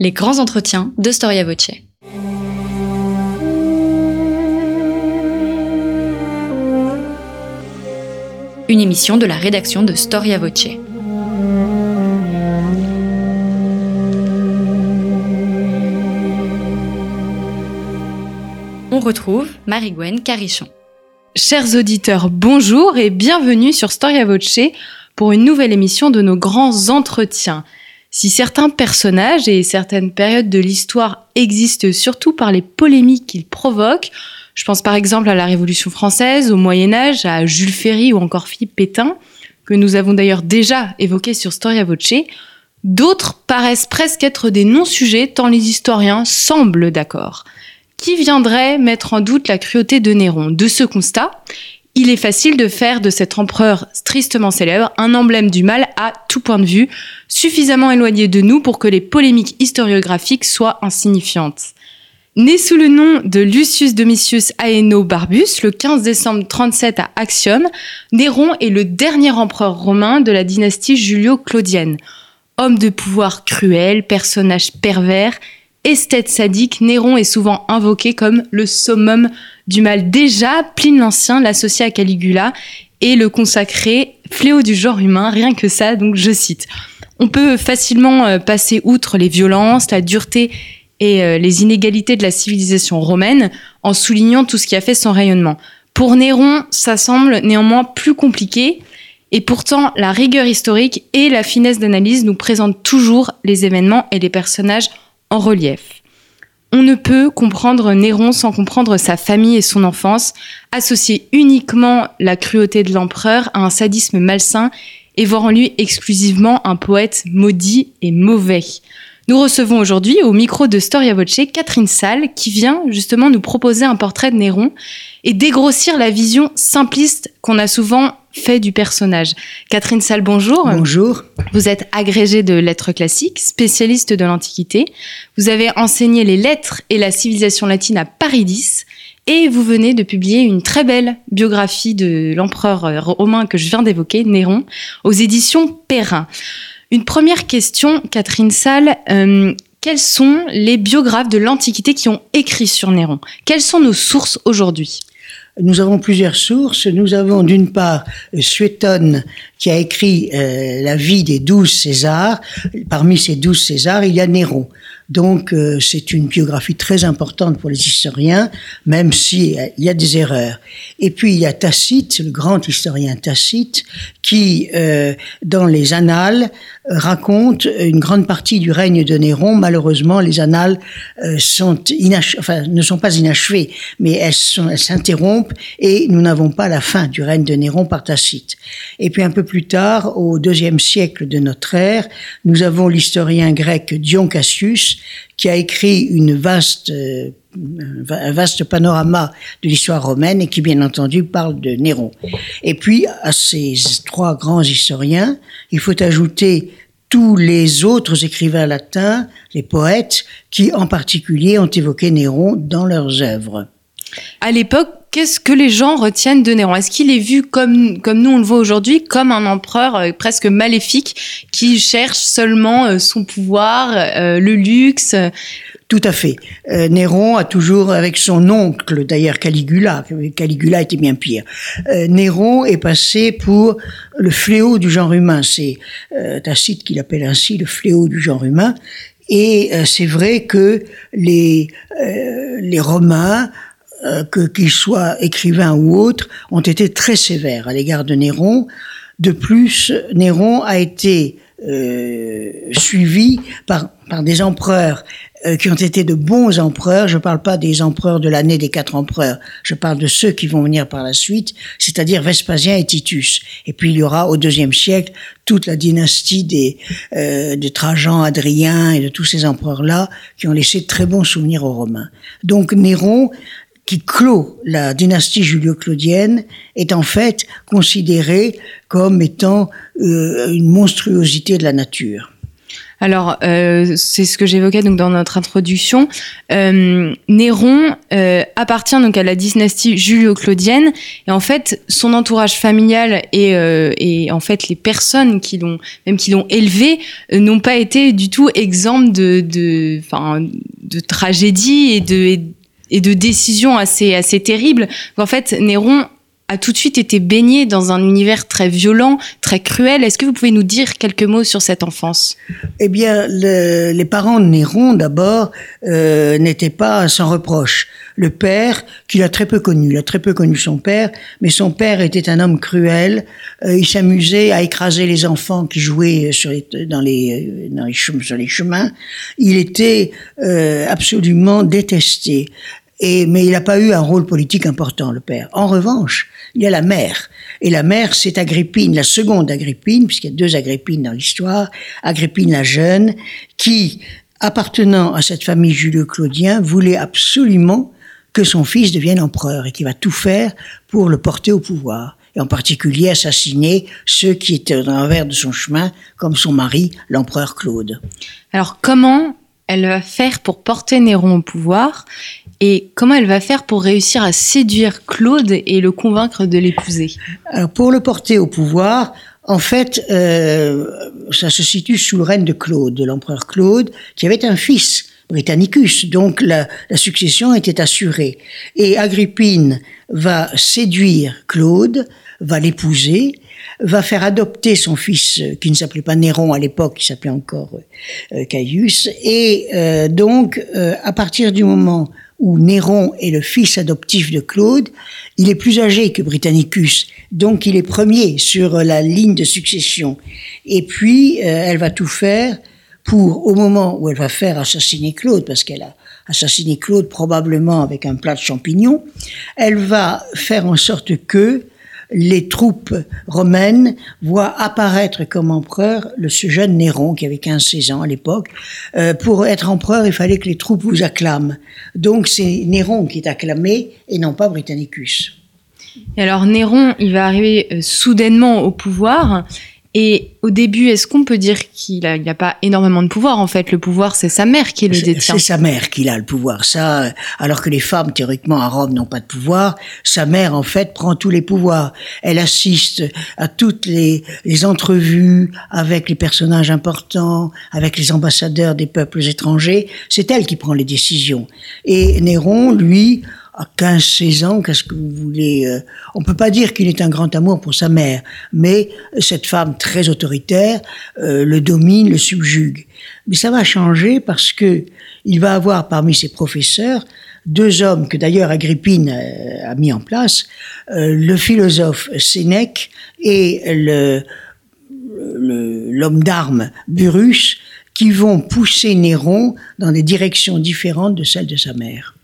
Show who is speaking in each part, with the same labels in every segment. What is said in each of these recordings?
Speaker 1: Les grands entretiens de Storia Voce. Une émission de la rédaction de Storia Voce. On retrouve Marie-Gwen Carichon.
Speaker 2: Chers auditeurs, bonjour et bienvenue sur Storia Voce pour une nouvelle émission de nos grands entretiens. Si certains personnages et certaines périodes de l'histoire existent surtout par les polémiques qu'ils provoquent, je pense par exemple à la Révolution française, au Moyen Âge, à Jules Ferry ou encore Philippe Pétain, que nous avons d'ailleurs déjà évoqué sur Storia Voce, d'autres paraissent presque être des non-sujets tant les historiens semblent d'accord. Qui viendrait mettre en doute la cruauté de Néron? De ce constat, il est facile de faire de cet empereur tristement célèbre un emblème du mal à tout point de vue, suffisamment éloigné de nous pour que les polémiques historiographiques soient insignifiantes. Né sous le nom de Lucius Domitius Aeno Barbus le 15 décembre 37 à Axiom, Néron est le dernier empereur romain de la dynastie julio-claudienne. Homme de pouvoir cruel, personnage pervers, esthète sadique, Néron est souvent invoqué comme le summum du mal. Déjà, Pline l'Ancien l'associe à Caligula et le consacrait fléau du genre humain, rien que ça, donc je cite. On peut facilement euh, passer outre les violences, la dureté et euh, les inégalités de la civilisation romaine en soulignant tout ce qui a fait son rayonnement. Pour Néron, ça semble néanmoins plus compliqué et pourtant la rigueur historique et la finesse d'analyse nous présentent toujours les événements et les personnages en relief. On ne peut comprendre Néron sans comprendre sa famille et son enfance, associer uniquement la cruauté de l'empereur à un sadisme malsain et voir en lui exclusivement un poète maudit et mauvais. Nous recevons aujourd'hui au micro de Storia Voce Catherine Salle qui vient justement nous proposer un portrait de Néron et dégrossir la vision simpliste qu'on a souvent fait du personnage. Catherine Salle, bonjour.
Speaker 3: Bonjour.
Speaker 2: Vous êtes agrégée de lettres classiques, spécialiste de l'Antiquité. Vous avez enseigné les lettres et la civilisation latine à Paris 10 et vous venez de publier une très belle biographie de l'empereur romain que je viens d'évoquer, Néron, aux éditions Perrin. Une première question, Catherine Salle. Euh, quels sont les biographes de l'Antiquité qui ont écrit sur Néron? Quelles sont nos sources aujourd'hui?
Speaker 3: Nous avons plusieurs sources. Nous avons d'une part Suétone qui a écrit euh, la vie des douze Césars. Parmi ces douze Césars, il y a Néron. Donc euh, c'est une biographie très importante pour les historiens, même s'il il y a des erreurs. Et puis il y a Tacite, le grand historien Tacite, qui euh, dans les Annales raconte une grande partie du règne de Néron. Malheureusement, les Annales sont enfin, ne sont pas inachevées, mais elles s'interrompent et nous n'avons pas la fin du règne de Néron par Tacite. Et puis un peu plus tard, au deuxième siècle de notre ère, nous avons l'historien grec Dion Cassius qui a écrit une vaste, euh, un vaste panorama de l'histoire romaine et qui, bien entendu, parle de Néron. Et puis, à ces trois grands historiens, il faut ajouter tous les autres écrivains latins, les poètes, qui en particulier ont évoqué Néron dans leurs œuvres.
Speaker 2: À l'époque, qu'est-ce que les gens retiennent de Néron? Est-ce qu'il est vu comme, comme nous on le voit aujourd'hui, comme un empereur euh, presque maléfique qui cherche seulement euh, son pouvoir, euh, le luxe?
Speaker 3: Tout à fait. Néron a toujours, avec son oncle, d'ailleurs Caligula, Caligula était bien pire, Néron est passé pour le fléau du genre humain. C'est Tacite qui l'appelle ainsi, le fléau du genre humain. Et c'est vrai que les, les Romains euh, que qu'ils soient écrivains ou autres, ont été très sévères à l'égard de Néron. De plus, Néron a été euh, suivi par, par des empereurs euh, qui ont été de bons empereurs. Je ne parle pas des empereurs de l'année des quatre empereurs. Je parle de ceux qui vont venir par la suite, c'est-à-dire Vespasien et Titus. Et puis il y aura au deuxième siècle toute la dynastie des euh, de Trajan, Adrien et de tous ces empereurs-là qui ont laissé de très bons souvenirs aux Romains. Donc Néron qui clôt la dynastie julio-claudienne est en fait considéré comme étant euh, une monstruosité de la nature.
Speaker 2: Alors, euh, c'est ce que j'évoquais donc dans notre introduction. Euh, Néron appartient donc à la dynastie julio-claudienne et en fait, son entourage familial et, en fait les personnes qui l'ont même qui l'ont élevé n'ont pas été du tout exemptes de de de tragédies et de de décisions assez assez terribles. En fait, Néron a tout de suite été baigné dans un univers très violent, très cruel. Est-ce que vous pouvez nous dire quelques mots sur cette enfance?
Speaker 3: Eh bien, le, les parents de Néron, d'abord, euh, n'étaient pas sans reproche. Le père, qu'il a très peu connu, il a très peu connu son père, mais son père était un homme cruel. Euh, il s'amusait à écraser les enfants qui jouaient sur les, dans, les, dans les chemins, sur les chemins. Il était euh, absolument détesté. Et, mais il n'a pas eu un rôle politique important, le père. En revanche, il y a la mère. Et la mère, c'est Agrippine, la seconde Agrippine, puisqu'il y a deux Agrippines dans l'histoire. Agrippine la jeune, qui, appartenant à cette famille Julio-Claudien, voulait absolument que son fils devienne empereur et qui va tout faire pour le porter au pouvoir. Et en particulier assassiner ceux qui étaient dans l'envers de son chemin, comme son mari, l'empereur Claude.
Speaker 2: Alors comment elle va faire pour porter Néron au pouvoir et comment elle va faire pour réussir à séduire Claude et le convaincre de l'épouser?
Speaker 3: Pour le porter au pouvoir, en fait, euh, ça se situe sous le règne de Claude, de l'empereur Claude, qui avait un fils, Britannicus. Donc la, succession était assurée. Et Agrippine va séduire Claude, va l'épouser, va faire adopter son fils, qui ne s'appelait pas Néron à l'époque, qui s'appelait encore euh, Caius. Et euh, donc, euh, à partir du moment où Néron est le fils adoptif de Claude, il est plus âgé que Britannicus, donc il est premier sur la ligne de succession. Et puis, elle va tout faire pour, au moment où elle va faire assassiner Claude, parce qu'elle a assassiné Claude probablement avec un plat de champignons, elle va faire en sorte que les troupes romaines voient apparaître comme empereur le, jeune Néron qui avait 15-16 ans à l'époque. Euh, pour être empereur, il fallait que les troupes vous acclament. Donc c'est Néron qui est acclamé et non pas Britannicus.
Speaker 2: Et alors Néron, il va arriver euh, soudainement au pouvoir et au début, est-ce qu'on peut dire qu'il n'a a pas énormément de pouvoir En fait, le pouvoir, c'est sa mère qui le détient.
Speaker 3: C'est sa mère qui a le pouvoir. Ça, alors que les femmes, théoriquement, à Rome, n'ont pas de pouvoir, sa mère, en fait, prend tous les pouvoirs. Elle assiste à toutes les, les entrevues avec les personnages importants, avec les ambassadeurs des peuples étrangers. C'est elle qui prend les décisions. Et Néron, lui, à 15, 16 ans, qu'est-ce que vous voulez euh, On peut pas dire qu'il est un grand amour pour sa mère, mais cette femme très autoritaire euh, le domine, le subjugue. Mais ça va changer parce que il va avoir parmi ses professeurs deux hommes que d'ailleurs Agrippine euh, a mis en place, euh, le philosophe Sénèque et le l'homme d'armes Burrus, qui vont pousser Néron dans des directions différentes de celles de sa mère.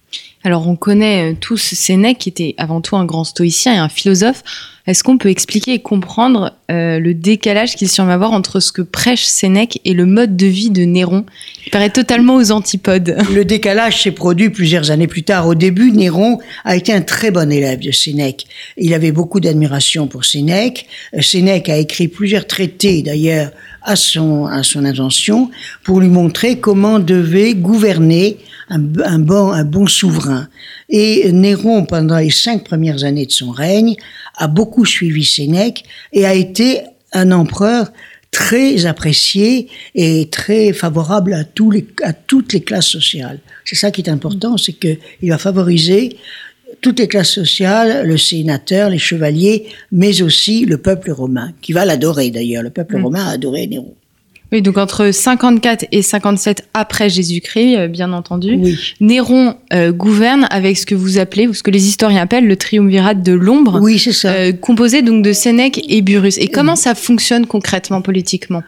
Speaker 2: Alors on connaît euh, tous Sénèque qui était avant tout un grand stoïcien et un philosophe. Est-ce qu'on peut expliquer et comprendre euh, le décalage qu'il semble avoir entre ce que prêche Sénèque et le mode de vie de Néron? Il paraît totalement aux antipodes.
Speaker 3: Le décalage s'est produit plusieurs années plus tard. Au début, Néron a été un très bon élève de Sénèque. Il avait beaucoup d'admiration pour Sénèque. Euh, Sénèque a écrit plusieurs traités d'ailleurs à son, à son intention pour lui montrer comment devait gouverner un, un, bon, un bon souverain. Et Néron, pendant les cinq premières années de son règne, a beaucoup suivi Sénèque et a été un empereur très apprécié et très favorable à, tous les, à toutes les classes sociales. C'est ça qui est important, c'est qu'il va favoriser toutes les classes sociales, le sénateur, les chevaliers, mais aussi le peuple romain, qui va l'adorer d'ailleurs. Le peuple mmh. romain a adoré Néron.
Speaker 2: Oui, donc entre 54 et 57 après Jésus-Christ, euh, bien entendu,
Speaker 3: oui.
Speaker 2: Néron euh, gouverne avec ce que vous appelez, ou ce que les historiens appellent le triumvirat de l'ombre.
Speaker 3: Oui, c'est ça.
Speaker 2: Euh, composé donc de Sénèque et Burrus. Et comment ça fonctionne concrètement politiquement?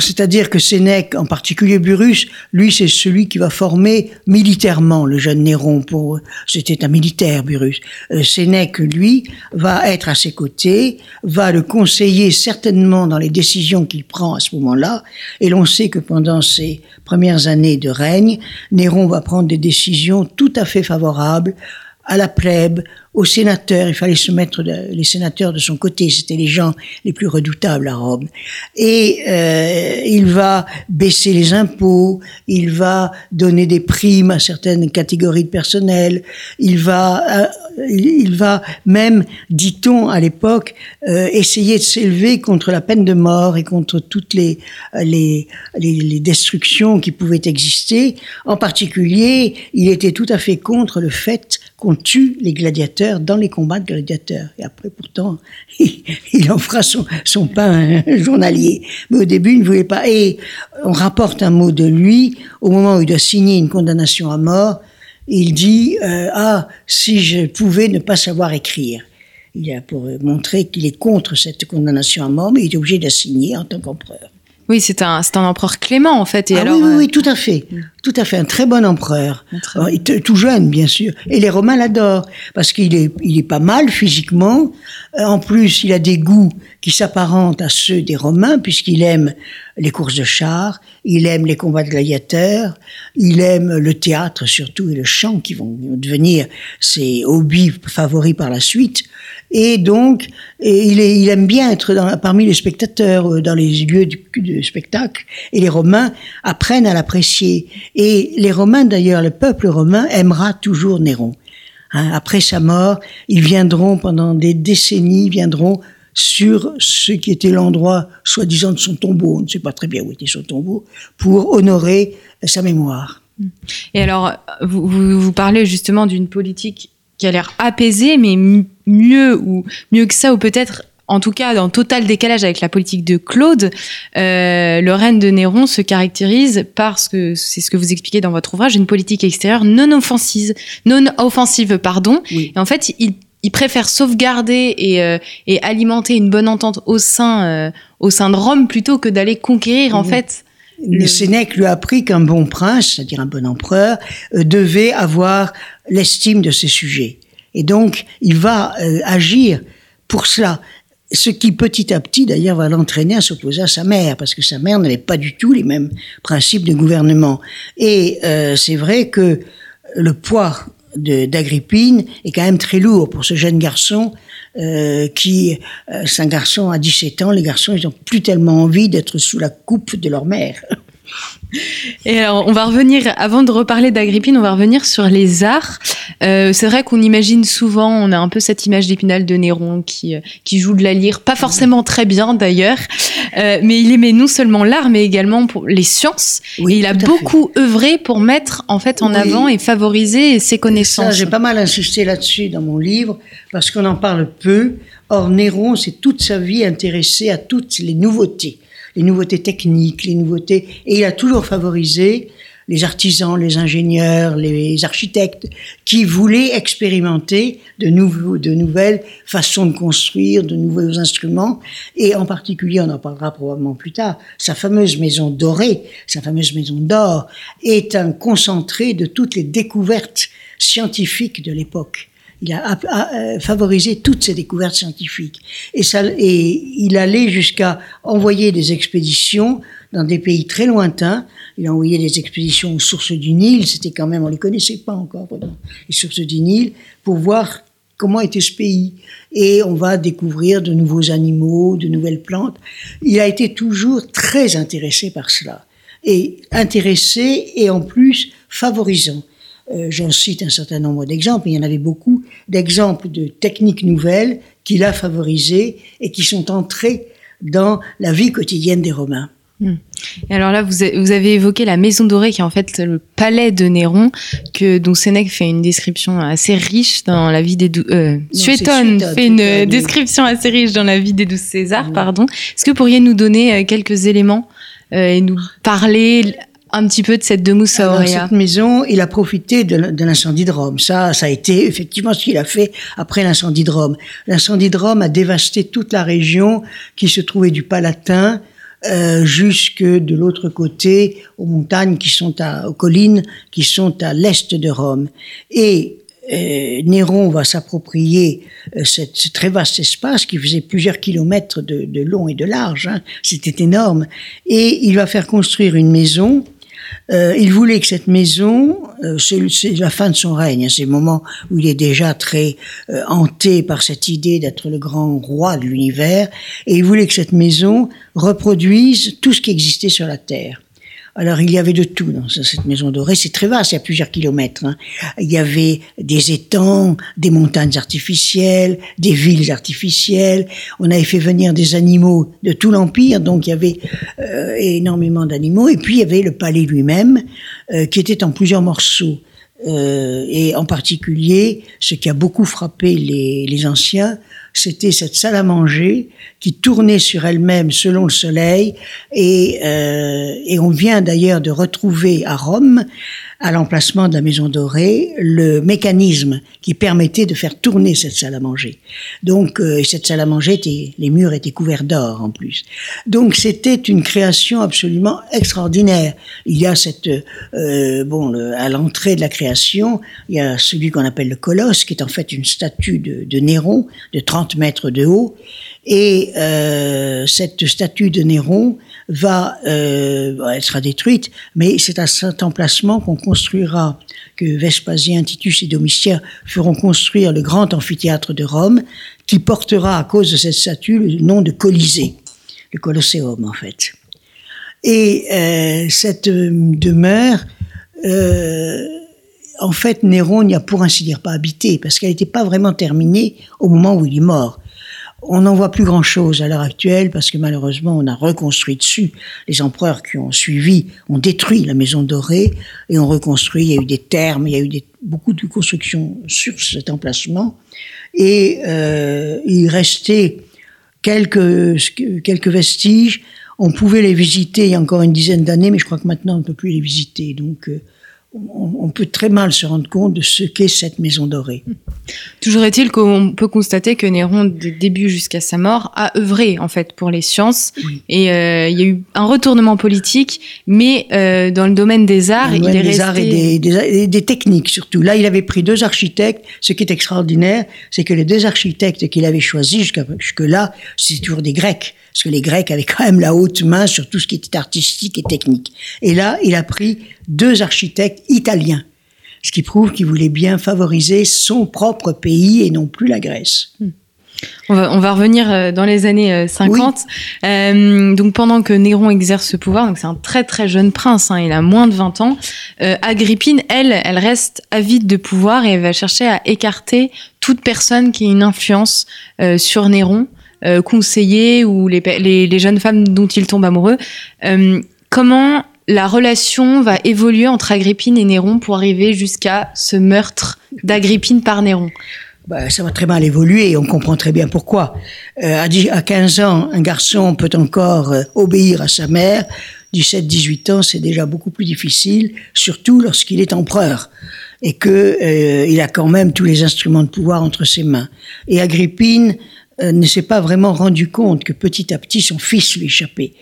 Speaker 3: C'est-à-dire que Sénèque, en particulier Burrus, lui, c'est celui qui va former militairement le jeune Néron. Pour, c'était un militaire, Burrus. Euh, Sénèque, lui, va être à ses côtés, va le conseiller certainement dans les décisions qu'il prend à ce moment-là. Et l'on sait que pendant ses premières années de règne, Néron va prendre des décisions tout à fait favorables à la plèbe, aux sénateurs. Il fallait se mettre les sénateurs de son côté. C'était les gens les plus redoutables à Rome. Et euh, il va baisser les impôts. Il va donner des primes à certaines catégories de personnel. Il va, euh, il va même, dit-on à l'époque, euh, essayer de s'élever contre la peine de mort et contre toutes les, les, destructions qui pouvaient exister. En particulier, il était tout à fait contre le fait qu'on tue les gladiateurs dans les combats de gladiateurs. Et après, pourtant, il, en fera son, son pain journalier. Mais au début, il ne voulait pas. Et on rapporte un mot de lui au moment où il doit signer une condamnation à mort. Il dit euh, Ah, si je pouvais ne pas savoir écrire. Il a pour montrer qu'il est contre cette condamnation à mort, mais il est obligé de la signer en tant qu'empereur.
Speaker 2: Oui, c'est un, c'est un empereur clément en fait.
Speaker 3: Et ah alors, oui, oui, oui, tout à fait, tout à fait, un très bon empereur, tout jeune bien sûr. Et les Romains l'adorent parce qu'il est, il est pas mal physiquement. Euh, en plus, il a des goûts qui s'apparentent à ceux des Romains puisqu'il aime les courses de chars, il aime les combats de gladiateurs, il aime le théâtre surtout et le chant qui vont devenir ses hobbies favoris par la suite. Et donc, il, aime bien être parmi les spectateurs, euh, dans les lieux du, spectacle. Et les Romains apprennent à l'apprécier. Et les Romains, d'ailleurs, le peuple romain aimera toujours Néron. Hein, après sa mort, ils viendront pendant des décennies, viendront sur ce qui était l'endroit, soi-disant, de son tombeau, on ne sait pas très bien où était son tombeau, pour honorer sa mémoire.
Speaker 2: Et alors, vous, vous, vous parlez justement d'une politique qui a l'air apaisée, mais mieux ou mieux que ça, ou peut-être en tout cas en total décalage avec la politique de Claude, euh, le règne de Néron se caractérise parce que c'est ce que vous expliquez dans votre ouvrage, une politique extérieure non offensive, non offensive, pardon. Et en fait, il, il préfère sauvegarder et, euh, et, alimenter une bonne entente au sein euh, au sein de Rome plutôt que d'aller conquérir en fait.
Speaker 3: Le... Sénèque lui a appris qu'un bon prince, c'est-à-dire un bon empereur, euh, devait avoir l'estime de ses sujets. Et donc, il va agir pour cela ce qui petit à petit d'ailleurs va l'entraîner à s'opposer à sa mère, parce que sa mère n'avait pas du tout les mêmes principes de gouvernement. Et c'est vrai que le poids d'Agrippine est quand même très lourd pour ce jeune garçon euh, qui, euh, c'est un garçon à 17 ans, les garçons, ils n'ont plus tellement envie d'être sous la coupe de leur mère.
Speaker 2: Et alors, on va revenir, avant de reparler d'Agrippine, on va revenir sur les arts. Euh, c'est vrai qu'on imagine souvent, on a un peu cette image d'Épinal de Néron qui, euh, qui joue de la lyre, pas forcément très bien d'ailleurs, euh, mais il aimait non seulement l'art, mais également pour les sciences. Oui, il a beaucoup œuvré pour mettre en fait en avant et favoriser ses connaissances.
Speaker 3: J'ai pas mal insisté là-dessus dans mon livre, parce qu'on en parle peu. Or, Néron, c'est toute sa vie intéressé à toutes les nouveautés les nouveautés techniques, les nouveautés, et il a toujours favorisé les artisans, les ingénieurs, les architectes qui voulaient expérimenter de, nouvelles façons de construire, de nouveaux instruments, et en particulier, on en parlera probablement plus tard, sa fameuse maison dorée, sa fameuse maison d'or, est un concentré de toutes les découvertes scientifiques de l'époque il a, euh, favorisé toutes ces découvertes scientifiques. Et, ça, et il allait jusqu'à envoyer des expéditions dans des pays très lointains. Il a envoyé des expéditions aux sources du Nil, c'était quand même, on les connaissait pas encore, les sources du Nil, pour voir comment était ce pays. Et on va découvrir de nouveaux animaux, de nouvelles plantes. Il a été toujours très intéressé par cela. Et intéressé et en plus favorisant. Euh, j'en cite un certain nombre d'exemples, il y en avait beaucoup, d'exemples de techniques nouvelles qu'il a favorisées et qui sont entrées dans la vie quotidienne des Romains.
Speaker 2: Hmm. Et alors là, vous, avez évoqué la Maison Dorée, qui est en fait le palais de Néron, que dont Sénèque fait une description assez riche dans la vie des douze. Euh, Suétone fait une description assez riche dans la vie des douze Césars, pardon. Est-ce que vous pourriez nous donner euh, quelques éléments et nous parler un petit peu de cette Aurea.
Speaker 3: Dans cette maison, il a profité de, l'incendie de Rome. Ça, ça a été effectivement ce qu'il a fait après l'incendie de Rome. L'incendie de Rome a dévasté toute la région qui se trouvait du Palatin euh, jusque de l'autre côté aux montagnes qui sont à, aux collines qui sont à l'est de Rome. Et euh, Néron va s'approprier euh, ce très vaste espace qui faisait plusieurs kilomètres de, de long et de large. Hein. C'était énorme. Et il va faire construire une maison euh, il voulait que cette maison euh, c'est la fin de son règne, hein, c'est le moment où il est déjà très euh, hanté par cette idée d'être le grand roi de l'univers, et il voulait que cette maison reproduise tout ce qui existait sur la Terre. Alors il y avait de tout dans cette maison dorée. C'est très vaste, il y a plusieurs kilomètres. Hein. Il y avait des étangs, des montagnes artificielles, des villes artificielles. On avait fait venir des animaux de tout l'empire, donc il y avait euh, énormément d'animaux. Et puis il y avait le palais lui-même, euh, qui était en plusieurs morceaux. Euh, et en particulier, ce qui a beaucoup frappé les, les anciens, c'était cette salle à manger qui tournait sur elle-même selon le soleil. Et, euh, et on vient d'ailleurs de retrouver à Rome à l'emplacement de la Maison Dorée le mécanisme qui permettait de faire tourner cette salle à manger. Donc euh, cette salle à manger, était, les murs étaient couverts d'or en plus. Donc c'était une création absolument extraordinaire. Il y a cette euh, bon à l'entrée de la création, il y a celui qu'on appelle le colosse, qui est en fait une statue de, de Néron de 30 mètres de haut. Et euh, cette statue de Néron va, euh, elle sera détruite, mais c'est à cet emplacement qu'on construira, que Vespasien, Titus et Domitien feront construire le grand amphithéâtre de Rome, qui portera à cause de cette statue le nom de Colisée, le Colosseum en fait. Et euh, cette demeure, en fait, Néron n'y a pour ainsi dire pas habité, parce qu'elle n'était pas vraiment terminée au moment où il est mort. On n'en voit plus grand-chose à l'heure actuelle parce que malheureusement on a reconstruit dessus. Les empereurs qui ont suivi ont détruit la maison dorée et ont reconstruit. Il y a eu des thermes, il y a eu beaucoup de constructions sur cet emplacement. Et euh, il restait quelques, quelques vestiges. On pouvait les visiter il y a encore une dizaine d'années, mais je crois que maintenant on ne peut plus les visiter. Donc euh, on, peut très mal se rendre compte de ce qu'est cette maison dorée.
Speaker 2: Toujours est-il qu'on peut constater que Néron, du début jusqu'à sa mort, a œuvré en fait pour les sciences. Et euh, il y a eu un retournement politique, mais euh, dans le domaine des arts, il est
Speaker 3: des
Speaker 2: Arts
Speaker 3: et des, des, techniques surtout. Là, il avait pris deux architectes. Ce qui est extraordinaire, c'est que les deux architectes qu'il avait choisis jusqu'à jusque là, c'est toujours des Grecs parce que les Grecs avaient quand même la haute main sur tout ce qui était artistique et technique. Et là, il a pris deux architectes italiens, ce qui prouve qu'il voulait bien favoriser son propre pays et non plus la Grèce.
Speaker 2: Hmm. On va, on va, revenir euh, dans les années 50. Euh, euh, donc pendant que Néron exerce ce pouvoir, donc c'est un très très jeune prince, hein, il a moins de 20 ans. Euh, Agrippine, elle, elle reste avide de pouvoir et elle va chercher à écarter toute personne qui ait une influence euh, sur Néron. Euh, ou les, les, jeunes femmes dont il tombe amoureux. Euh, comment la relation va évoluer entre Agrippine et Néron pour arriver jusqu'à ce meurtre d'Agrippine par Néron?
Speaker 3: Bah, ça va très mal évoluer et on comprend très bien pourquoi. Euh, à 15 ans, un garçon peut encore obéir à sa mère. 17-18 ans, c'est déjà beaucoup plus difficile, surtout lorsqu'il est empereur et que il a quand même tous les instruments de pouvoir entre ses mains. Et Agrippine euh, ne s'est pas vraiment rendu compte que petit à petit son fils lui échappait.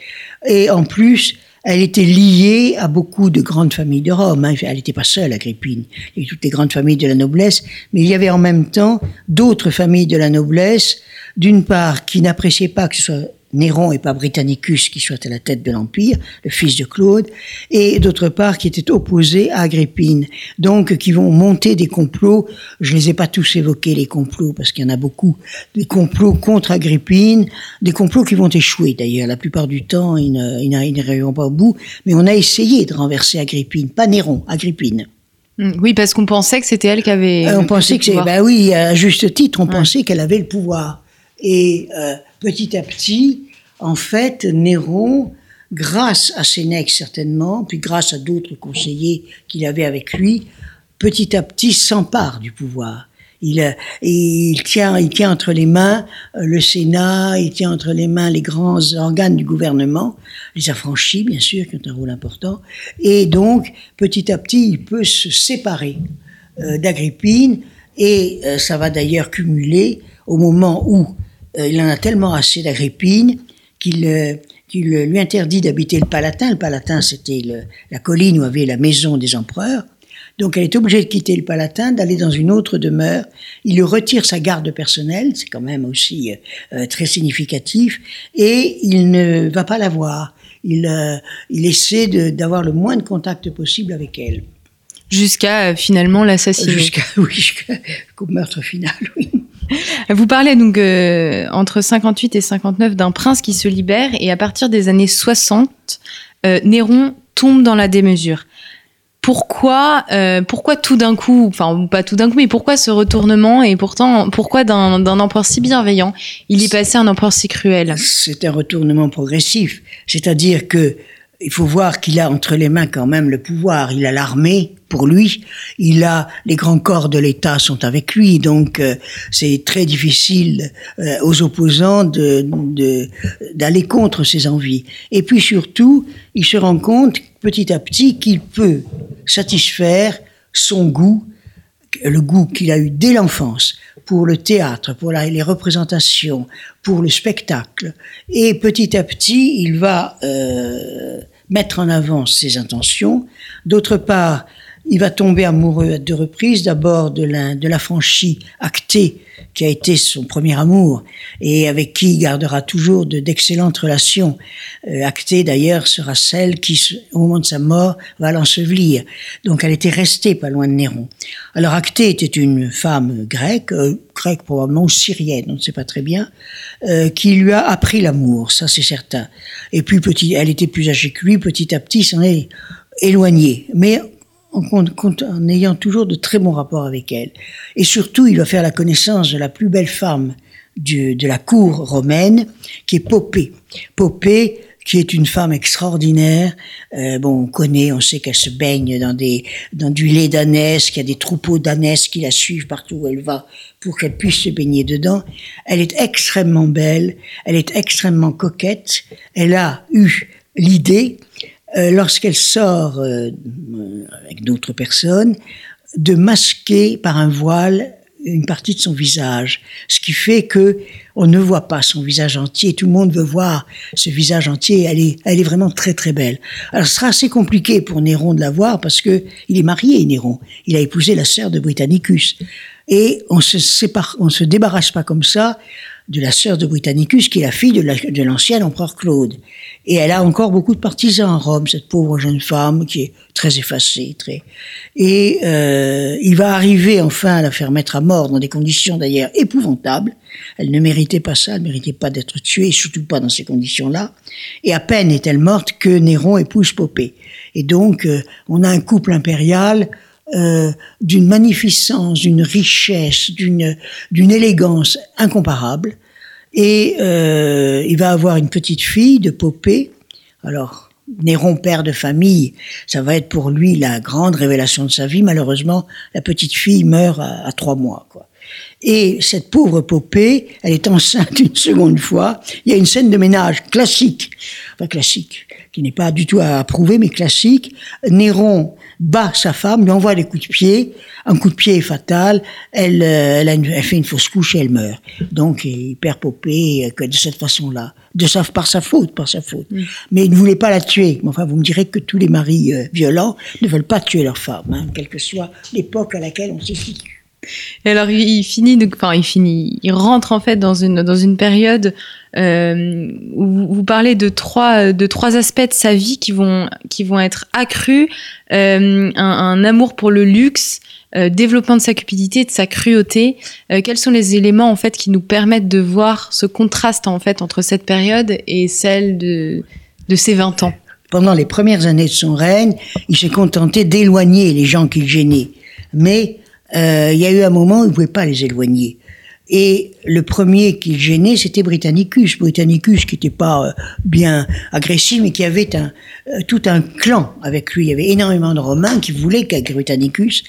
Speaker 3: Et en plus, elle était liée à beaucoup de grandes familles de Rome. Hein. Elle n'était pas seule, Agrippine. Il y avait toutes les grandes familles de la noblesse, mais il y avait en même temps d'autres familles de la noblesse, d'une part qui n'appréciaient pas que ce soit Néron et pas Britannicus qui soit à la tête de l'Empire, le fils de Claude, et d'autre part qui était opposé à Agrippine. Donc qui vont monter des complots, je les ai pas tous évoqués les complots parce qu'il y en a beaucoup, des complots contre Agrippine, des complots qui vont échouer d'ailleurs, la plupart du temps ils n'arriveront pas au bout, mais on a essayé de renverser Agrippine, pas Néron, Agrippine.
Speaker 2: Hmm, oui, parce qu'on pensait que c'était elle qui avait.
Speaker 3: Euh, on pensait que c'est, bah oui, à juste titre, on pensait qu'elle avait le pouvoir. Et euh, petit à petit, en fait, Néron, grâce à Sénèque certainement, puis grâce à d'autres conseillers qu'il avait avec lui, petit à petit s'empare du pouvoir. Il, euh, il, tient, il tient entre les mains euh, le Sénat, il tient entre les mains les grands organes du gouvernement, les affranchis bien sûr, qui ont un rôle important, et donc petit à petit il peut se séparer d'Agrippine, et ça va d'ailleurs cumuler au moment où euh, il en a tellement assez d'Agrippine qu'il euh, qu'il lui interdit d'habiter le Palatin. Le Palatin, c'était la colline où avait la maison des empereurs. Donc elle est obligée de quitter le Palatin, d'aller dans une autre demeure. Il lui retire sa garde personnelle, c'est quand même aussi euh, très significatif, et il ne va pas la voir. Il, il essaie d'avoir le moins de contact possible avec elle.
Speaker 2: Jusqu'à euh, finalement l'assassinat.
Speaker 3: Jusqu'à oui, jusqu'au meurtre final, oui.
Speaker 2: Vous parlez donc euh, entre 58 et 59 d'un prince qui se libère et à partir des années 60, euh, Néron tombe dans la démesure. Pourquoi, euh, pourquoi tout d'un coup, enfin pas tout d'un coup, mais pourquoi ce retournement et pourtant pourquoi d'un empereur si bienveillant, il est passé à un empereur si cruel.
Speaker 3: C'est un retournement progressif, c'est-à-dire que il faut voir qu'il a entre les mains quand même le pouvoir. Il a l'armée pour lui, il a les grands corps de l'État sont avec lui, donc euh, c'est très difficile euh, aux opposants de d'aller contre ses envies. Et puis surtout, il se rend compte petit à petit qu'il peut satisfaire son goût, le goût qu'il a eu dès l'enfance pour le théâtre, pour les représentations, pour le spectacle. Et petit à petit, il va euh, mettre en avant ses intentions. D'autre part, il va tomber amoureux à deux reprises, d'abord de la, de la franchie actée, qui a été son premier amour, et avec qui il gardera toujours d'excellentes relations. Euh, actée, d'ailleurs, sera celle qui, au moment de sa mort, va l'ensevelir. Donc elle était restée pas loin de Néron. Alors Actée était une femme grecque, euh, grecque probablement, ou syrienne, on ne sait pas très bien, euh, qui lui a appris l'amour, ça c'est certain. Et puis, petit, elle était plus âgée que lui, petit à petit, s'en est éloignée. Mais en, ayant toujours de très bons rapports avec elle. Et surtout, il va faire la connaissance de la plus belle femme de la cour romaine, qui est Popée. Popée, qui est une femme extraordinaire. Euh, bon, on connaît, on sait qu'elle se baigne dans des dans du lait d'ânesse, qu'il y a des troupeaux d'ânesse qui la suivent partout où elle va pour qu'elle puisse se baigner dedans. Elle est extrêmement belle, elle est extrêmement coquette. Elle a eu l'idée euh, lorsqu'elle sort euh, avec d'autres personnes, de masquer par un voile une partie de son visage, ce qui fait que on ne voit pas son visage entier. Tout le monde veut voir ce visage entier. Elle est, elle est vraiment très très belle. Alors, ce sera assez compliqué pour Néron de la voir parce que il est marié, Néron. Il a épousé la sœur de Britannicus. Et on se sépare, on se débarrasse pas comme ça de la sœur de Britannicus, qui est la fille de l'ancien empereur Claude. Et elle a encore beaucoup de partisans à Rome, cette pauvre jeune femme qui est très effacée, très. Et euh, il va arriver enfin à la faire mettre à mort dans des conditions d'ailleurs épouvantables. Elle ne méritait pas ça, elle ne méritait pas d'être tuée, surtout pas dans ces conditions-là. Et à peine est-elle morte que Néron épouse Popée. Et donc euh, on a un couple impérial euh, d'une magnificence, d'une richesse, d'une d'une élégance incomparable. Et euh, il va avoir une petite fille de Popée. Alors, Néron, père de famille, ça va être pour lui la grande révélation de sa vie. Malheureusement, la petite fille meurt à, trois mois. Quoi. Et cette pauvre Popée, elle est enceinte une seconde fois. Il y a une scène de ménage classique, enfin classique, qui n'est pas du tout à approuver, mais classique. Néron bat sa femme, lui envoie des coups de pied, un coup de pied est fatal, elle, euh, elle, fait une fausse couche et elle meurt. Donc il perd Popée euh, de cette façon-là, de sa, par sa faute, par sa faute. Mais il ne voulait pas la tuer. Enfin, vous me direz que tous les maris euh, violents ne veulent pas tuer leur femme, hein, quelle que soit l'époque à laquelle on se situe.
Speaker 2: Et alors il finit, enfin il finit, il rentre en fait dans une dans une période euh, où vous parlez de trois de trois aspects de sa vie qui vont qui vont être accrus, euh, un, amour pour le luxe, euh, développement de sa cupidité, de sa cruauté. Quels sont les éléments en fait qui nous permettent de voir ce contraste en fait entre cette période et celle de de ses 20 ans?
Speaker 3: Pendant les premières années de son règne, il s'est contenté d'éloigner les gens qu'il gênait, mais euh, il y a eu un moment où il ne pouvait pas les éloigner. Et le premier qui gênait, c'était Britannicus. Britannicus qui n'était pas euh, bien agressif, mais qui avait un, euh, tout un clan avec lui. Il y avait énormément de Romains qui voulaient que Britannicus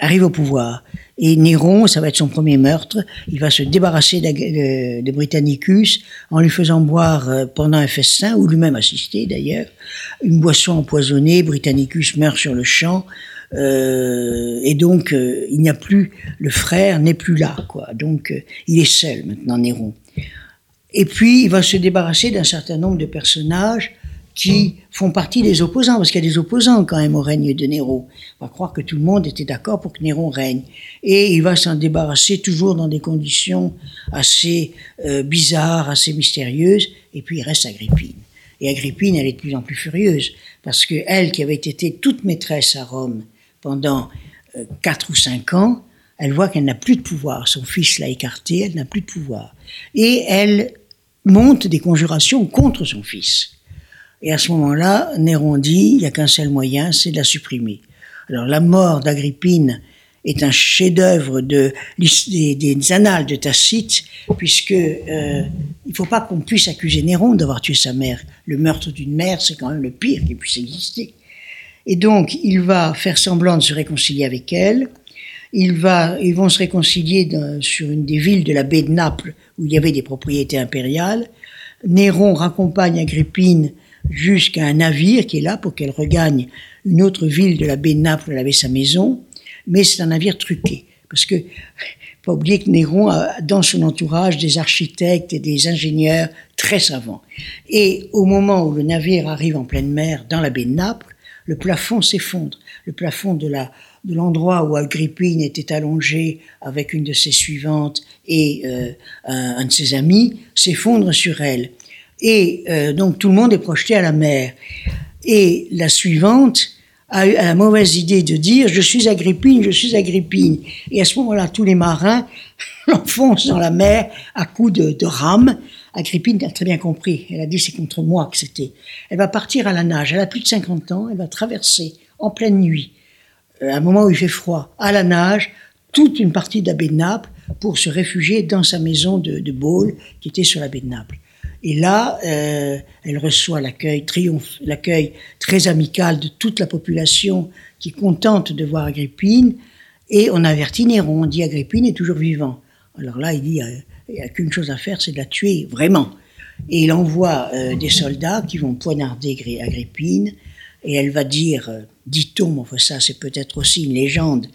Speaker 3: arrive au pouvoir. Et Néron, ça va être son premier meurtre. Il va se débarrasser de, Britannicus en lui faisant boire pendant un festin, où lui-même assisté d'ailleurs, une boisson empoisonnée. Britannicus meurt sur le champ. Euh, et donc, euh, il n'y a plus, le frère n'est plus là, quoi. Donc, euh, il est seul maintenant, Néron. Et puis, il va se débarrasser d'un certain nombre de personnages qui font partie des opposants, parce qu'il y a des opposants quand même au règne de Néron. On va croire que tout le monde était d'accord pour que Néron règne. Et il va s'en débarrasser toujours dans des conditions assez bizarres, assez mystérieuses, et puis il reste Agrippine. Et Agrippine, elle est de plus en plus furieuse, parce que elle, qui avait été toute maîtresse à Rome, pendant euh, quatre ou cinq ans, elle voit qu'elle n'a plus de pouvoir. Son fils l'a écartée, elle n'a plus de pouvoir. Et elle monte des conjurations contre son fils. Et à ce moment-là, Néron dit, il n'y a qu'un seul moyen, c'est de la supprimer. Alors la mort d'Agrippine est un chef-d'œuvre de, des, annales de Tacite, puisque euh, il faut pas qu'on puisse accuser Néron d'avoir tué sa mère. Le meurtre d'une mère, c'est quand même le pire qui puisse exister. Et donc, il va faire semblant de se réconcilier avec elle. Il va, ils vont se réconcilier sur une des villes de la baie de Naples où il y avait des propriétés impériales. Néron raccompagne Agrippine jusqu'à un navire qui est là pour qu'elle regagne une autre ville de la baie de Naples où elle avait sa maison mais c'est un navire truqué. Parce que, pas oublier que Néron a dans son entourage des architectes et des ingénieurs très savants. Et au moment où le navire arrive en pleine mer dans la baie de Naples, le plafond s'effondre. Le plafond de la de l'endroit où Agrippine était allongée avec une de ses suivantes et euh, un, de ses amis s'effondre sur elle. Et euh, donc tout le monde est projeté à la mer. Et la suivante a eu la mauvaise idée de dire je suis Agrippine, je suis Agrippine. Et à ce moment-là, tous les marins l'enfoncent dans la mer à coups de, de rame. Agrippine a très bien compris. Elle a dit c'est contre moi que c'était. Elle va partir à la nage. Elle a plus de 50 ans. Elle va traverser en pleine nuit, euh, à un moment où il fait froid, à la nage, toute une partie de la baie de Naples pour se réfugier dans sa maison de, de qui était sur la baie de Naples. Et là, euh, elle reçoit l'accueil l'accueil très amical de toute la population qui est contente de voir Agrippine. Et on avertit Néron, on dit Agrippine est toujours vivant. Alors là, il dit euh, il n'y a qu'une chose à faire, c'est de la tuer vraiment. Et il envoie euh, des soldats qui vont poignarder Agrippine. Et elle va dire, dit-on, enfin ça c'est peut-être aussi une légende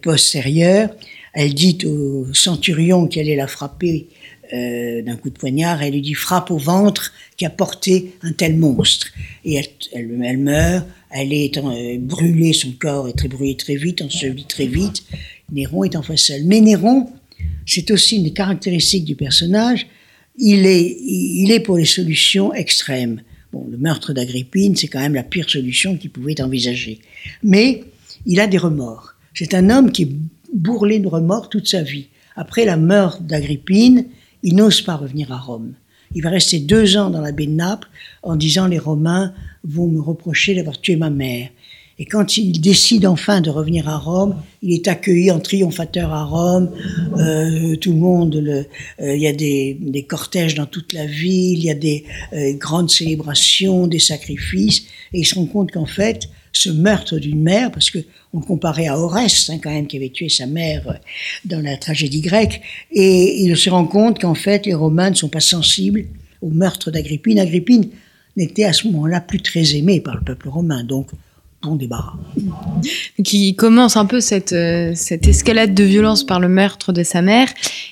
Speaker 3: postérieure, elle dit au centurion qu'elle allait la frapper euh, d'un coup de poignard, elle lui dit frappe au ventre qui a porté un tel monstre. Et elle, meurt, elle est euh, brûlée, son corps est très brûlé très vite, enseveli très vite. Néron est enfin seul. Mais Néron, c'est aussi une des caractéristiques du personnage, il est, il est pour les solutions extrêmes. Bon, le meurtre d'Agrippine, c'est quand même la pire solution qu'il pouvait envisager. Mais il a des remords. C'est un homme qui est bourrelé de remords toute sa vie. Après la mort d'Agrippine, il n'ose pas revenir à Rome. Il va rester deux ans dans la baie de Naples en disant les Romains vont me reprocher d'avoir tué ma mère. Et quand il décide enfin de revenir à Rome, il est accueilli en triomphateur à Rome. Euh, tout le monde, le, euh, il y a des, cortèges dans toute la ville, il y a des euh, grandes célébrations, des sacrifices, et il se rend compte qu'en fait, ce meurtre d'une mère, parce que on comparait à Oreste, hein, quand même, qui avait tué sa mère euh, dans la tragédie grecque, et il se rend compte qu'en fait, les Romains ne sont pas sensibles au meurtre d'Agrippine. Agrippine n'était à ce moment-là plus très aimée par le peuple romain, donc bon débarras.
Speaker 2: Qui commence un peu cette, euh, cette escalade de violence par le meurtre de sa mère.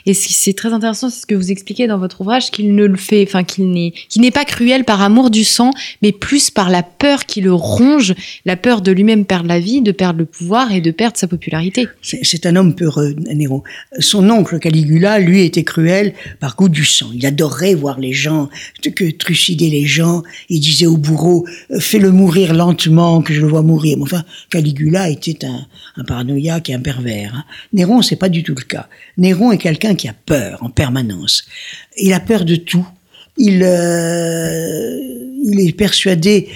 Speaker 2: Et c'est très intéressant, c'est ce que vous expliquez dans votre ouvrage, qu'il ne le fait, enfin qu'il n'est, qu'il n'est pas cruel par amour du sang, mais plus par la peur qui le ronge, la peur de lui-même perdre la vie, de perdre le pouvoir et de perdre sa popularité.
Speaker 3: C'est un homme peureux, Néron. Son oncle Caligula, lui, était cruel par goût du sang. Il adorait voir les gens, que trucider les gens. Il disait au bourreau, fais-le mourir lentement, que je le vois mourir. Enfin, Caligula était un, un paranoïaque et un pervers. Hein. Néron, c'est pas du tout le cas. Néron est quelqu'un qui a peur en permanence. Il a peur de tout. Il, euh, est persuadé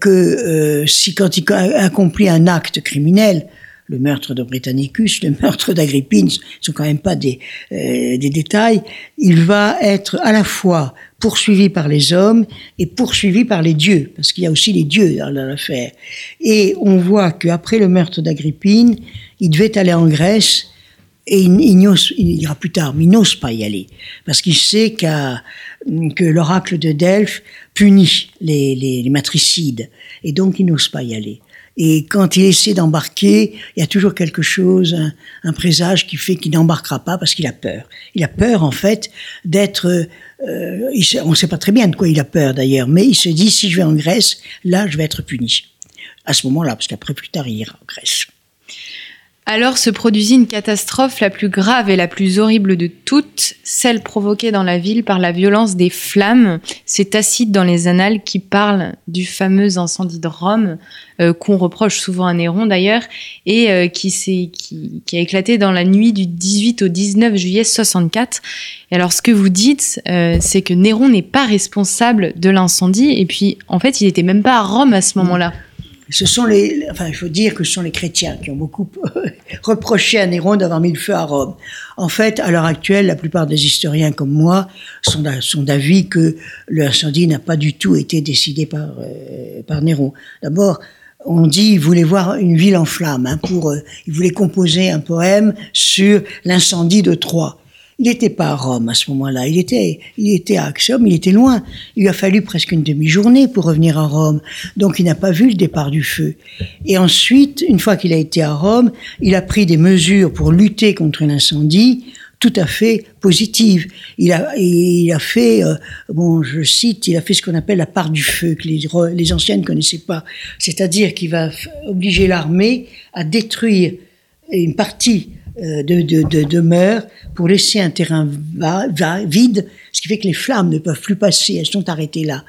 Speaker 3: que euh, si quand il accomplit un acte criminel, le meurtre de Britannicus, le meurtre d'Agrippine, ce sont quand même pas des, euh, des détails, il va être à la fois poursuivi par les hommes et poursuivi par les dieux, parce qu'il y a aussi les dieux dans l'affaire. Et on voit qu'après le meurtre d'Agrippine, il devait aller en Grèce et il, il, ira plus tard, mais il n'ose pas y aller, parce qu'il sait que l'oracle de Delphes punit les, matricides, et donc il n'ose pas y aller. Et quand il essaie d'embarquer, il y a toujours quelque chose, un, présage qui fait qu'il n'embarquera pas parce qu'il a peur. Il a peur, en fait, d'être... Euh, on ne sait pas très bien de quoi il a peur, d'ailleurs, mais il se dit, si je vais en Grèce, là, je vais être puni. À ce moment-là, parce qu'après, plus tard, il ira en Grèce.
Speaker 2: Alors se produisit une catastrophe la plus grave et la plus horrible de toutes, celle provoquée dans la ville par la violence des flammes. C'est Tacite dans les Annales qui parle du fameux incendie de Rome, euh, qu'on reproche souvent à Néron d'ailleurs, et euh, qui, qui, qui, a éclaté dans la nuit du 18 au 19 juillet 64. Et alors ce que vous dites, euh, c'est que Néron n'est pas responsable de l'incendie, et puis en fait il n'était même pas à Rome à ce moment-là.
Speaker 3: Ce sont les, enfin, il faut dire que ce sont les chrétiens qui ont beaucoup reproché à Néron d'avoir mis le feu à Rome. En fait, à l'heure actuelle, la plupart des historiens comme moi sont, d'avis que l'incendie n'a pas du tout été décidé par, euh, par Néron. D'abord, on dit qu'il voulait voir une ville en flammes. Hein, pour, euh, il voulait composer un poème sur l'incendie de Troie. Il n'était pas à Rome à ce moment-là, il était, il était à Axiom, il était loin. Il lui a fallu presque une demi-journée pour revenir à Rome, donc il n'a pas vu le départ du feu. Et ensuite, une fois qu'il a été à Rome, il a pris des mesures pour lutter contre l'incendie tout à fait positives. Il a, il a fait, euh, bon, je cite, il a fait ce qu'on appelle la part du feu, que les, les anciens ne connaissaient pas. C'est-à-dire qu'il va obliger l'armée à détruire une partie de, de, de demeure pour laisser un terrain vide, ce qui fait que les flammes ne peuvent plus passer, elles sont arrêtées là.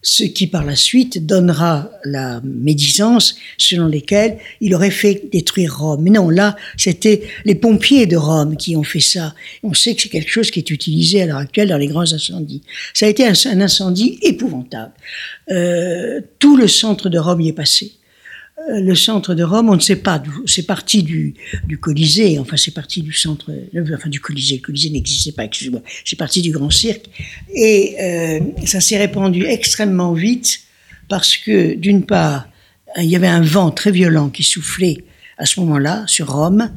Speaker 3: Ce qui par la suite donnera la médisance selon lesquelles il aurait fait détruire Rome. Mais non, là, c'était les pompiers de Rome qui ont fait ça. On sait que c'est quelque chose qui est utilisé à l'heure actuelle dans les grands incendies. Ça a été un, incendie épouvantable. Euh, tout le centre de Rome y est passé. Euh, le centre de Rome, on ne sait pas c'est parti du, du Colisée, enfin c'est parti du centre, euh, enfin du Colisée, le Colisée n'existait pas, excusez-moi, c'est parti du Grand Cirque, et euh, ça s'est répandu extrêmement vite parce que d'une part, il y avait un vent très violent qui soufflait à ce moment-là sur Rome,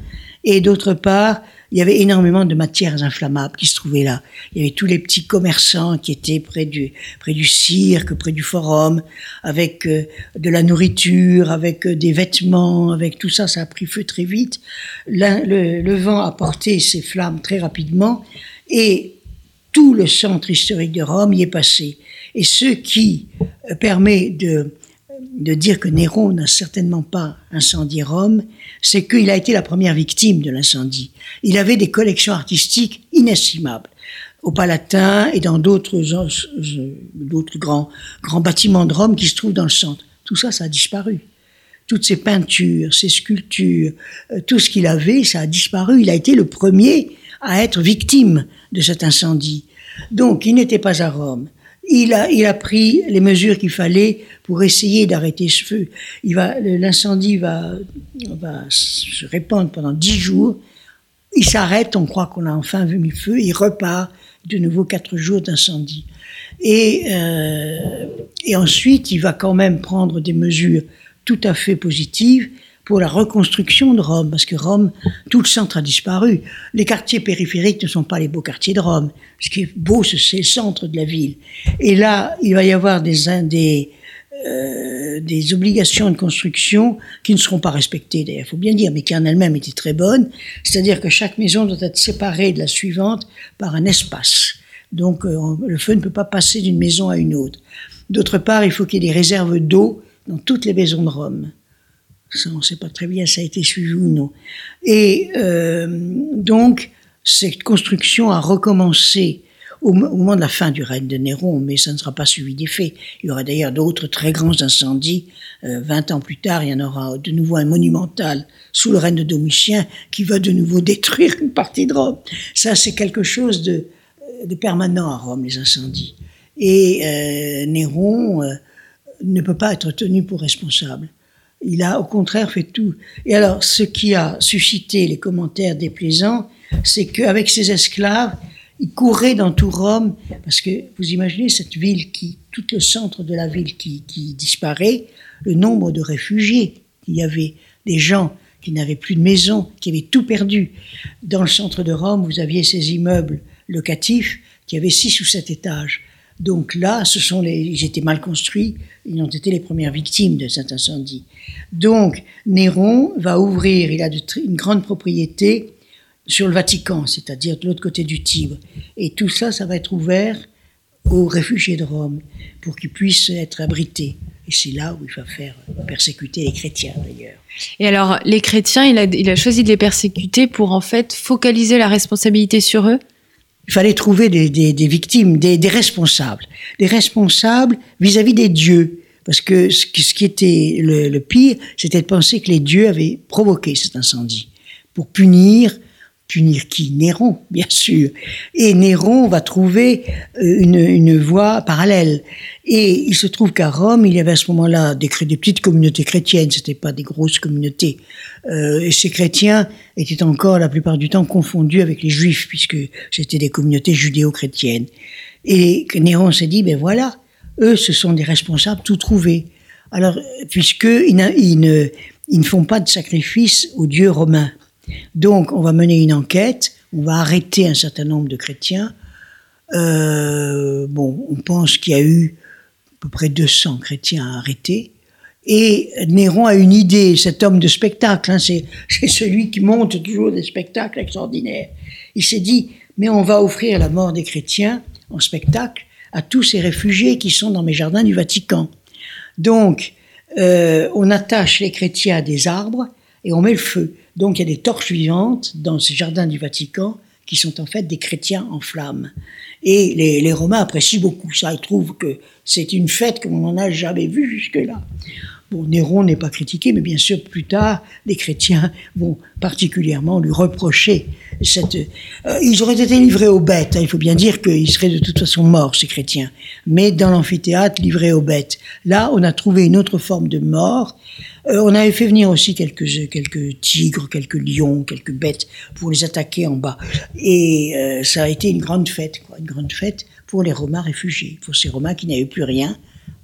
Speaker 3: et d'autre part, il y avait énormément de matières inflammables qui se trouvaient là. Il y avait tous les petits commerçants qui étaient près du, près du cirque, près du forum, avec euh, de la nourriture, avec euh, des vêtements, avec tout ça, ça a pris feu très vite. Le, le, vent a porté ces flammes très rapidement et tout le centre historique de Rome y est passé. Et ce qui euh, permet de de dire que Néron n'a certainement pas incendié Rome, c'est qu'il a été la première victime de l'incendie. Il avait des collections artistiques inestimables au Palatin et dans d'autres grands grands bâtiments de Rome qui se trouvent dans le centre. Tout ça, ça a disparu. Toutes ces peintures, ces sculptures, euh, tout ce qu'il avait, ça a disparu. Il a été le premier à être victime de cet incendie. Donc, il n'était pas à Rome. Il a, il a pris les mesures qu'il fallait pour essayer d'arrêter ce feu. L'incendie va, va se répandre pendant dix jours. Il s'arrête, on croit qu'on a enfin vu le feu, il repart de nouveau quatre jours d'incendie. Et, euh, et ensuite, il va quand même prendre des mesures tout à fait positives pour la reconstruction de Rome, parce que Rome, tout le centre a disparu. Les quartiers périphériques ne sont pas les beaux quartiers de Rome. Ce qui est beau, c'est le centre de la ville. Et là, il va y avoir des, euh, des obligations de construction qui ne seront pas respectées, d'ailleurs, il faut bien dire, mais qui en elles-mêmes étaient très bonnes. C'est-à-dire que chaque maison doit être séparée de la suivante par un espace. Donc, euh, le feu ne peut pas passer d'une maison à une autre. D'autre part, il faut qu'il y ait des réserves d'eau dans toutes les maisons de Rome. Ça, on ne sait pas très bien si ça a été suivi ou non. Et euh, donc, cette construction a recommencé au, moment de la fin du règne de Néron, mais ça ne sera pas suivi d'effet. Il y aura d'ailleurs d'autres très grands incendies. Euh, 20 ans plus tard, il y en aura de nouveau un monumental sous le règne de Domitien qui va de nouveau détruire une partie de Rome. Ça, c'est quelque chose de, permanent à Rome, les incendies. Et euh, Néron euh, ne peut pas être tenu pour responsable. Il a au contraire fait tout. Et alors, ce qui a suscité les commentaires déplaisants, c'est qu'avec ses esclaves, il courait dans tout Rome, parce que vous imaginez cette ville qui, tout le centre de la ville qui, qui disparaît, le nombre de réfugiés. Il y avait des gens qui n'avaient plus de maison, qui avaient tout perdu. Dans le centre de Rome, vous aviez ces immeubles locatifs qui avaient six ou sept étages. Donc là, ce sont ils étaient mal construits, ils ont été les premières victimes de cet incendie. Donc Néron va ouvrir, il a une grande propriété sur le Vatican, c'est-à-dire de l'autre côté du Tibre. Et tout ça, ça va être ouvert aux réfugiés de Rome pour qu'ils puissent être abrités. Et c'est là où il va faire persécuter les chrétiens d'ailleurs.
Speaker 2: Et alors, les chrétiens, il a choisi de les persécuter pour en fait focaliser la responsabilité sur eux
Speaker 3: il fallait trouver des, victimes, des, responsables. Des responsables vis-à-vis des dieux. Parce que ce, qui était le pire, c'était de penser que les dieux avaient provoqué cet incendie pour punir qui Néron, bien sûr. Et Néron va trouver euh, une, une voie parallèle. Et il se trouve qu'à Rome, il y avait à ce moment-là des, petites communautés chrétiennes, c'était pas des grosses communautés. Euh, et ces chrétiens étaient encore la plupart du temps confondus avec les juifs, puisque c'était des communautés judéo-chrétiennes. Et Néron s'est dit, ben voilà, eux, ce sont des responsables tout trouvés. Alors, puisqu'ils ils ne, ils ne font pas de sacrifice aux dieux romains. Donc, on va mener une enquête, on va arrêter un certain nombre de chrétiens. Euh, bon, on pense qu'il y a eu à peu près 200 chrétiens arrêtés. Et Néron a une idée, cet homme de spectacle, hein, c'est celui qui monte toujours des spectacles extraordinaires. Il s'est dit, mais on va offrir la mort des chrétiens en spectacle à tous ces réfugiés qui sont dans mes jardins du Vatican. Donc, euh, on attache les chrétiens à des arbres et on met le feu. Donc il y a des torches vivantes dans ces jardins du Vatican qui sont en fait des chrétiens en flammes. Et les, Romains apprécient beaucoup ça. Ils trouvent que c'est une fête comme on n'en a jamais vu jusque-là. Bon, Néron n'est pas critiqué, mais bien sûr, plus tard, les chrétiens vont particulièrement lui reprocher cette. Euh, ils auraient été livrés aux bêtes. Hein. il faut bien dire qu'ils seraient de toute façon morts, ces chrétiens. Mais dans l'amphithéâtre, livrés aux bêtes. Là, on a trouvé une autre forme de mort. Euh, on avait fait venir aussi quelques quelques tigres, quelques lions, quelques bêtes pour les attaquer en bas. Et euh, ça a été une grande fête, quoi, une grande fête pour les Romains réfugiés, pour ces Romains qui n'avaient plus rien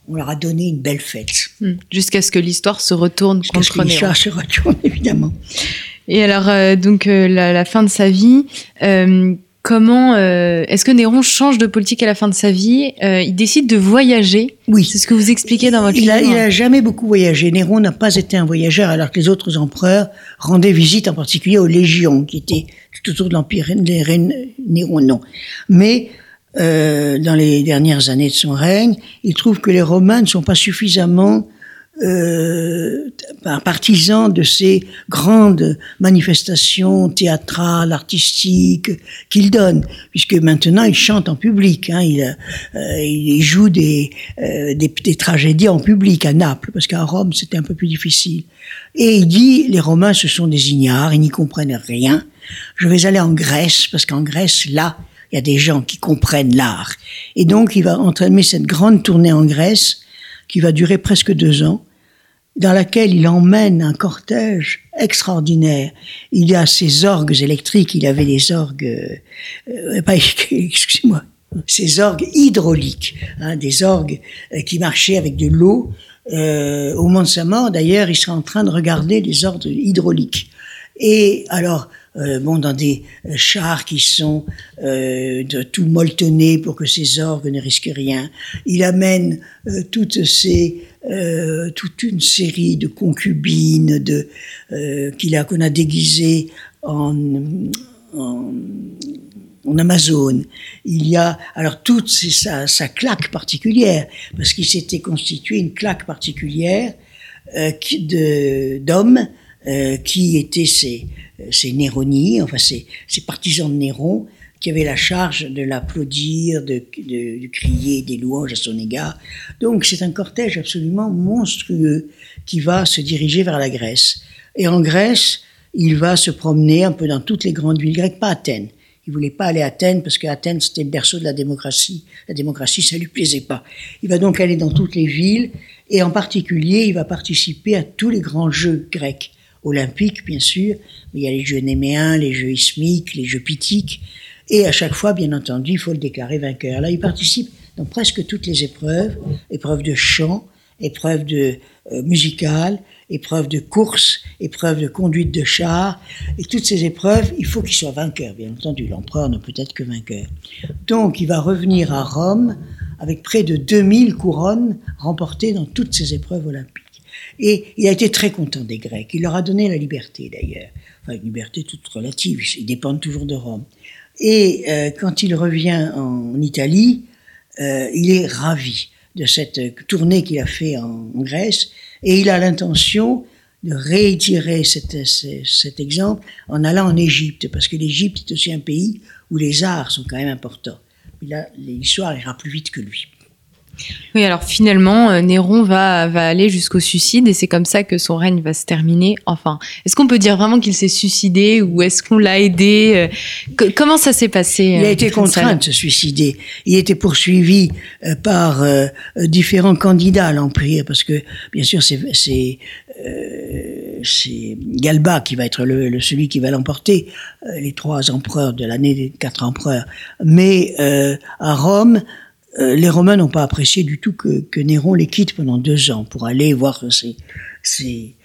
Speaker 3: on leur a donné une belle fête.
Speaker 2: Hmm. Jusqu'à ce que l'histoire se retourne
Speaker 3: Jusqu'à contre ce que l'histoire se retourne, évidemment.
Speaker 2: Et alors, euh, donc, euh, la, la, fin de sa vie, euh, comment est-ce que Néron change de politique à la fin de sa vie Il décide de voyager?
Speaker 3: Oui.
Speaker 2: C'est ce que vous expliquez dans votre
Speaker 3: il
Speaker 2: livre.
Speaker 3: A, il a jamais beaucoup voyagé. Néron n'a pas été un voyageur, alors que les autres empereurs rendaient visite, en particulier aux légions, qui étaient tout autour de l'empire. Néron, non. Mais euh, dans les dernières années de son règne, il trouve que les Romains ne sont pas suffisamment euh, partisans de ces grandes manifestations théâtrales, artistiques qu'il donne, puisque maintenant il chante en public, hein, il, euh, il joue des, euh, des, des, tragédies en public à Naples, parce qu'à Rome c'était un peu plus difficile. Et il dit, les Romains ce sont des ignares, ils n'y comprennent rien. Je vais aller en Grèce, parce qu'en Grèce, là, il y a des gens qui comprennent l'art. Et donc, il va entraîner cette grande tournée en Grèce, qui va durer presque deux ans, dans laquelle il emmène un cortège extraordinaire. Il y a ces orgues électriques, il avait des orgues, euh, excusez-moi, ces orgues hydrauliques, hein, des orgues euh, qui marchaient avec de l'eau. Euh, au moment de sa mort, d'ailleurs, il sera en train de regarder les orgues hydrauliques. Et alors, euh, bon, dans des euh, chars qui sont euh, tout molletonnés pour que ces orgues ne risquent rien. Il amène euh, toutes toute une série de concubines de qu'il a qu'on a déguisées en, en en. Il y a alors toute sa, sa claque particulière parce qu'il s'était constitué une claque particulière euh, d'hommes euh, qui étaient ces ces Néronies, enfin ces, ces partisans de Néron, qui avaient la charge de l'applaudir, de, de, de, crier des louanges à son égard. Donc c'est un cortège absolument monstrueux qui va se diriger vers la Grèce. Et en Grèce, il va se promener un peu dans toutes les grandes villes grecques, pas Athènes. Il voulait pas aller à Athènes parce qu'Athènes c'était le berceau de la démocratie. La démocratie, ça lui plaisait pas. Il va donc aller dans toutes les villes et en particulier, il va participer à tous les grands jeux grecs olympiques, bien sûr, mais il y a les jeux néméens, les jeux ismiques, les jeux pithiques, et à chaque fois, bien entendu, il faut le déclarer vainqueur. Là, il participe dans presque toutes les épreuves, épreuves de chant, épreuves de euh, musicales, épreuves de course, épreuves de conduite de char, et toutes ces épreuves, il faut qu'il soit vainqueur, bien entendu. L'empereur ne peut être que vainqueur. Donc, il va revenir à Rome avec près de 2000 couronnes remportées dans toutes ces épreuves olympiques. Et il a été très content des Grecs. Il leur a donné la liberté d'ailleurs. Enfin, une liberté toute relative. Ils dépendent toujours de Rome. Et euh, quand il revient en Italie, euh, il est ravi de cette tournée qu'il a fait en, Grèce, et il a l'intention de réitérer cet, cet exemple en allant en Égypte, parce que l'Égypte est aussi un pays où les arts sont quand même importants. Mais là, l'histoire ira plus vite que lui.
Speaker 2: Oui, alors finalement, euh, Néron va, va aller jusqu'au suicide et c'est comme ça que son règne va se terminer. Enfin, est-ce qu'on peut dire vraiment qu'il s'est suicidé ou est-ce qu'on l'a aidé euh, Comment ça s'est passé
Speaker 3: Il a euh, été contraint de se suicider. Il était poursuivi par différents candidats à l'Empire parce que, bien sûr, c'est c'est Galba qui va être le, celui qui va l'emporter, les trois empereurs de l'année des quatre empereurs. Mais à Rome, euh, les Romains n'ont pas apprécié du tout que, Néron les quitte pendant deux ans pour aller voir ces,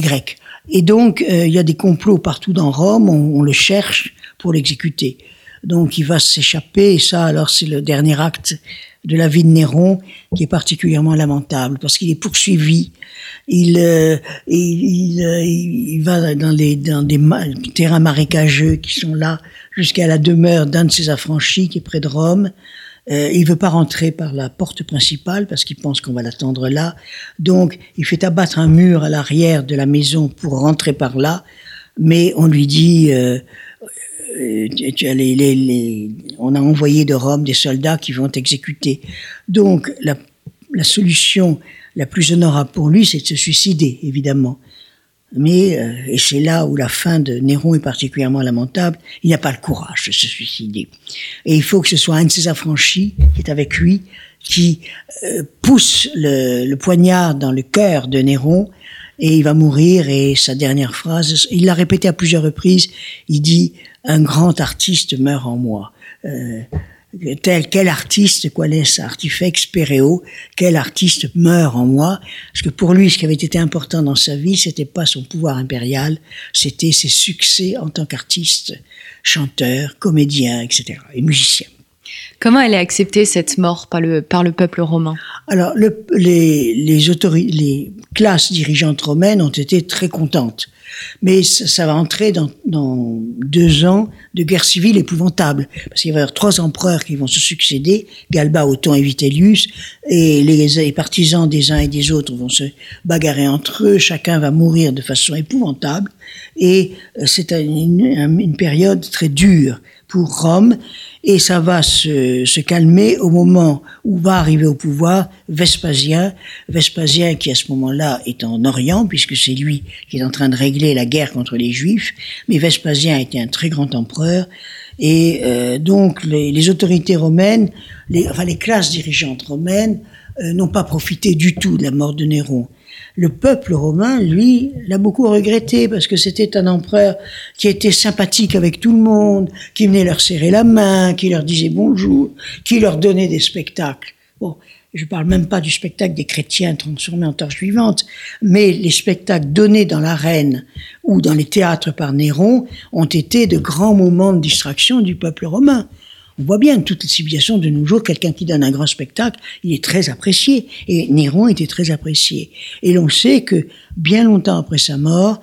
Speaker 3: Grecs. Et donc, euh, il y a des complots partout dans Rome, on, le cherche pour l'exécuter. Donc, il va s'échapper, et ça, alors, c'est le dernier acte de la vie de Néron qui est particulièrement lamentable parce qu'il est poursuivi. Il, euh, il, va dans, dans des terrains marécageux qui sont là jusqu'à la demeure d'un de ses affranchis qui est près de Rome. Euh, il veut pas rentrer par la porte principale parce qu'il pense qu'on va l'attendre là. Donc, il fait abattre un mur à l'arrière de la maison pour rentrer par là. Mais on lui dit, euh, euh les, les, les, on a envoyé de Rome des soldats qui vont t'exécuter. Donc, la, la solution la plus honorable pour lui, c'est de se suicider, évidemment. Mais, euh, et c'est là où la fin de Néron est particulièrement lamentable, il n'a pas le courage de se suicider. Et il faut que ce soit un de ses affranchis qui est avec lui, qui euh, pousse le, le, poignard dans le cœur de Néron, et il va mourir, et sa dernière phrase, il l'a répété à plusieurs reprises, il dit, un grand artiste meurt en moi. Euh, tel quel artiste, quel est artifex pereo, quel artiste meurt en moi, parce que pour lui, ce qui avait été important dans sa vie, c'était pas son pouvoir impérial, c'était ses succès en tant qu'artiste, chanteur, comédien, etc., et musicien.
Speaker 2: Comment elle est acceptée cette mort par le, par le peuple romain?
Speaker 3: Alors, le, les, les, les classes dirigeantes romaines ont été très contentes. Mais ça, va entrer dans, dans, deux ans de guerre civile épouvantable. Parce qu'il va y avoir trois empereurs qui vont se succéder, Galba, Othon et Vitellius, et les, les, partisans des uns et des autres vont se bagarrer entre eux, chacun va mourir de façon épouvantable, et euh, c'est une, une période très dure pour Rome, et ça va se, se, calmer au moment où va arriver au pouvoir Vespasien, Vespasien qui à ce moment-là est en Orient, puisque c'est lui qui est en train de régler la guerre contre les Juifs, mais Vespasien était un très grand empereur, et euh, donc les, les, autorités romaines, les, enfin les classes dirigeantes romaines, euh, n'ont pas profité du tout de la mort de Néron le peuple romain, lui, l'a beaucoup regretté parce que c'était un empereur qui était sympathique avec tout le monde, qui venait leur serrer la main, qui leur disait bonjour, qui leur donnait des spectacles. Bon, je parle même pas du spectacle des chrétiens transformés en torches vivantes, mais les spectacles donnés dans l'arène ou dans les théâtres par Néron ont été de grands moments de distraction du peuple romain. On voit bien toutes les civilisations de nos jours, quelqu'un qui donne un grand spectacle, il est très apprécié. Et Néron était très apprécié. Et l'on sait que bien longtemps après sa mort,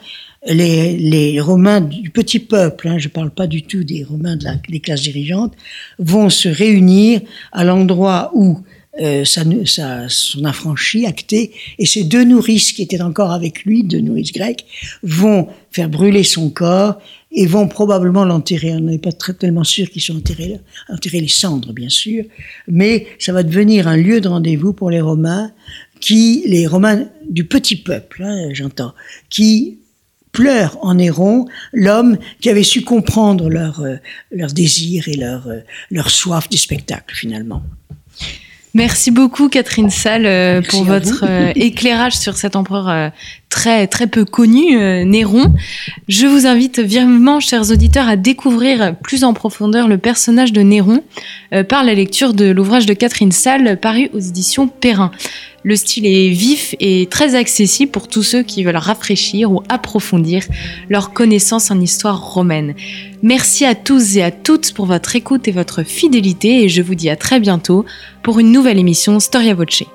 Speaker 3: les, les Romains du petit peuple, hein, je ne parle pas du tout des Romains de la, des classes dirigeantes, vont se réunir à l'endroit où euh, son affranchi, acté, et ces deux nourrices qui étaient encore avec lui, deux nourrices grecques, vont faire brûler son corps et vont probablement l'enterrer. On n'est pas très, tellement sûr qu'ils sont enterrés là, enterrer les cendres, bien sûr, mais ça va devenir un lieu de rendez-vous pour les Romains, qui, les Romains du petit peuple, hein, j'entends, qui pleurent en Néron l'homme qui avait su comprendre leur, euh, leur désir et leur, euh, leur soif du spectacle, finalement.
Speaker 2: Merci beaucoup Catherine Salle euh, pour votre euh, éclairage sur cet empereur très très peu connu, Néron. Je vous invite vivement, chers auditeurs, à découvrir plus en profondeur le personnage de Néron par la lecture de l'ouvrage de Catherine Salle paru aux éditions Perrin. Le style est vif et très accessible pour tous ceux qui veulent rafraîchir ou approfondir leur connaissance en histoire romaine. Merci à tous et à toutes pour votre écoute et votre fidélité et je vous dis à très bientôt pour une nouvelle émission Storia Voce.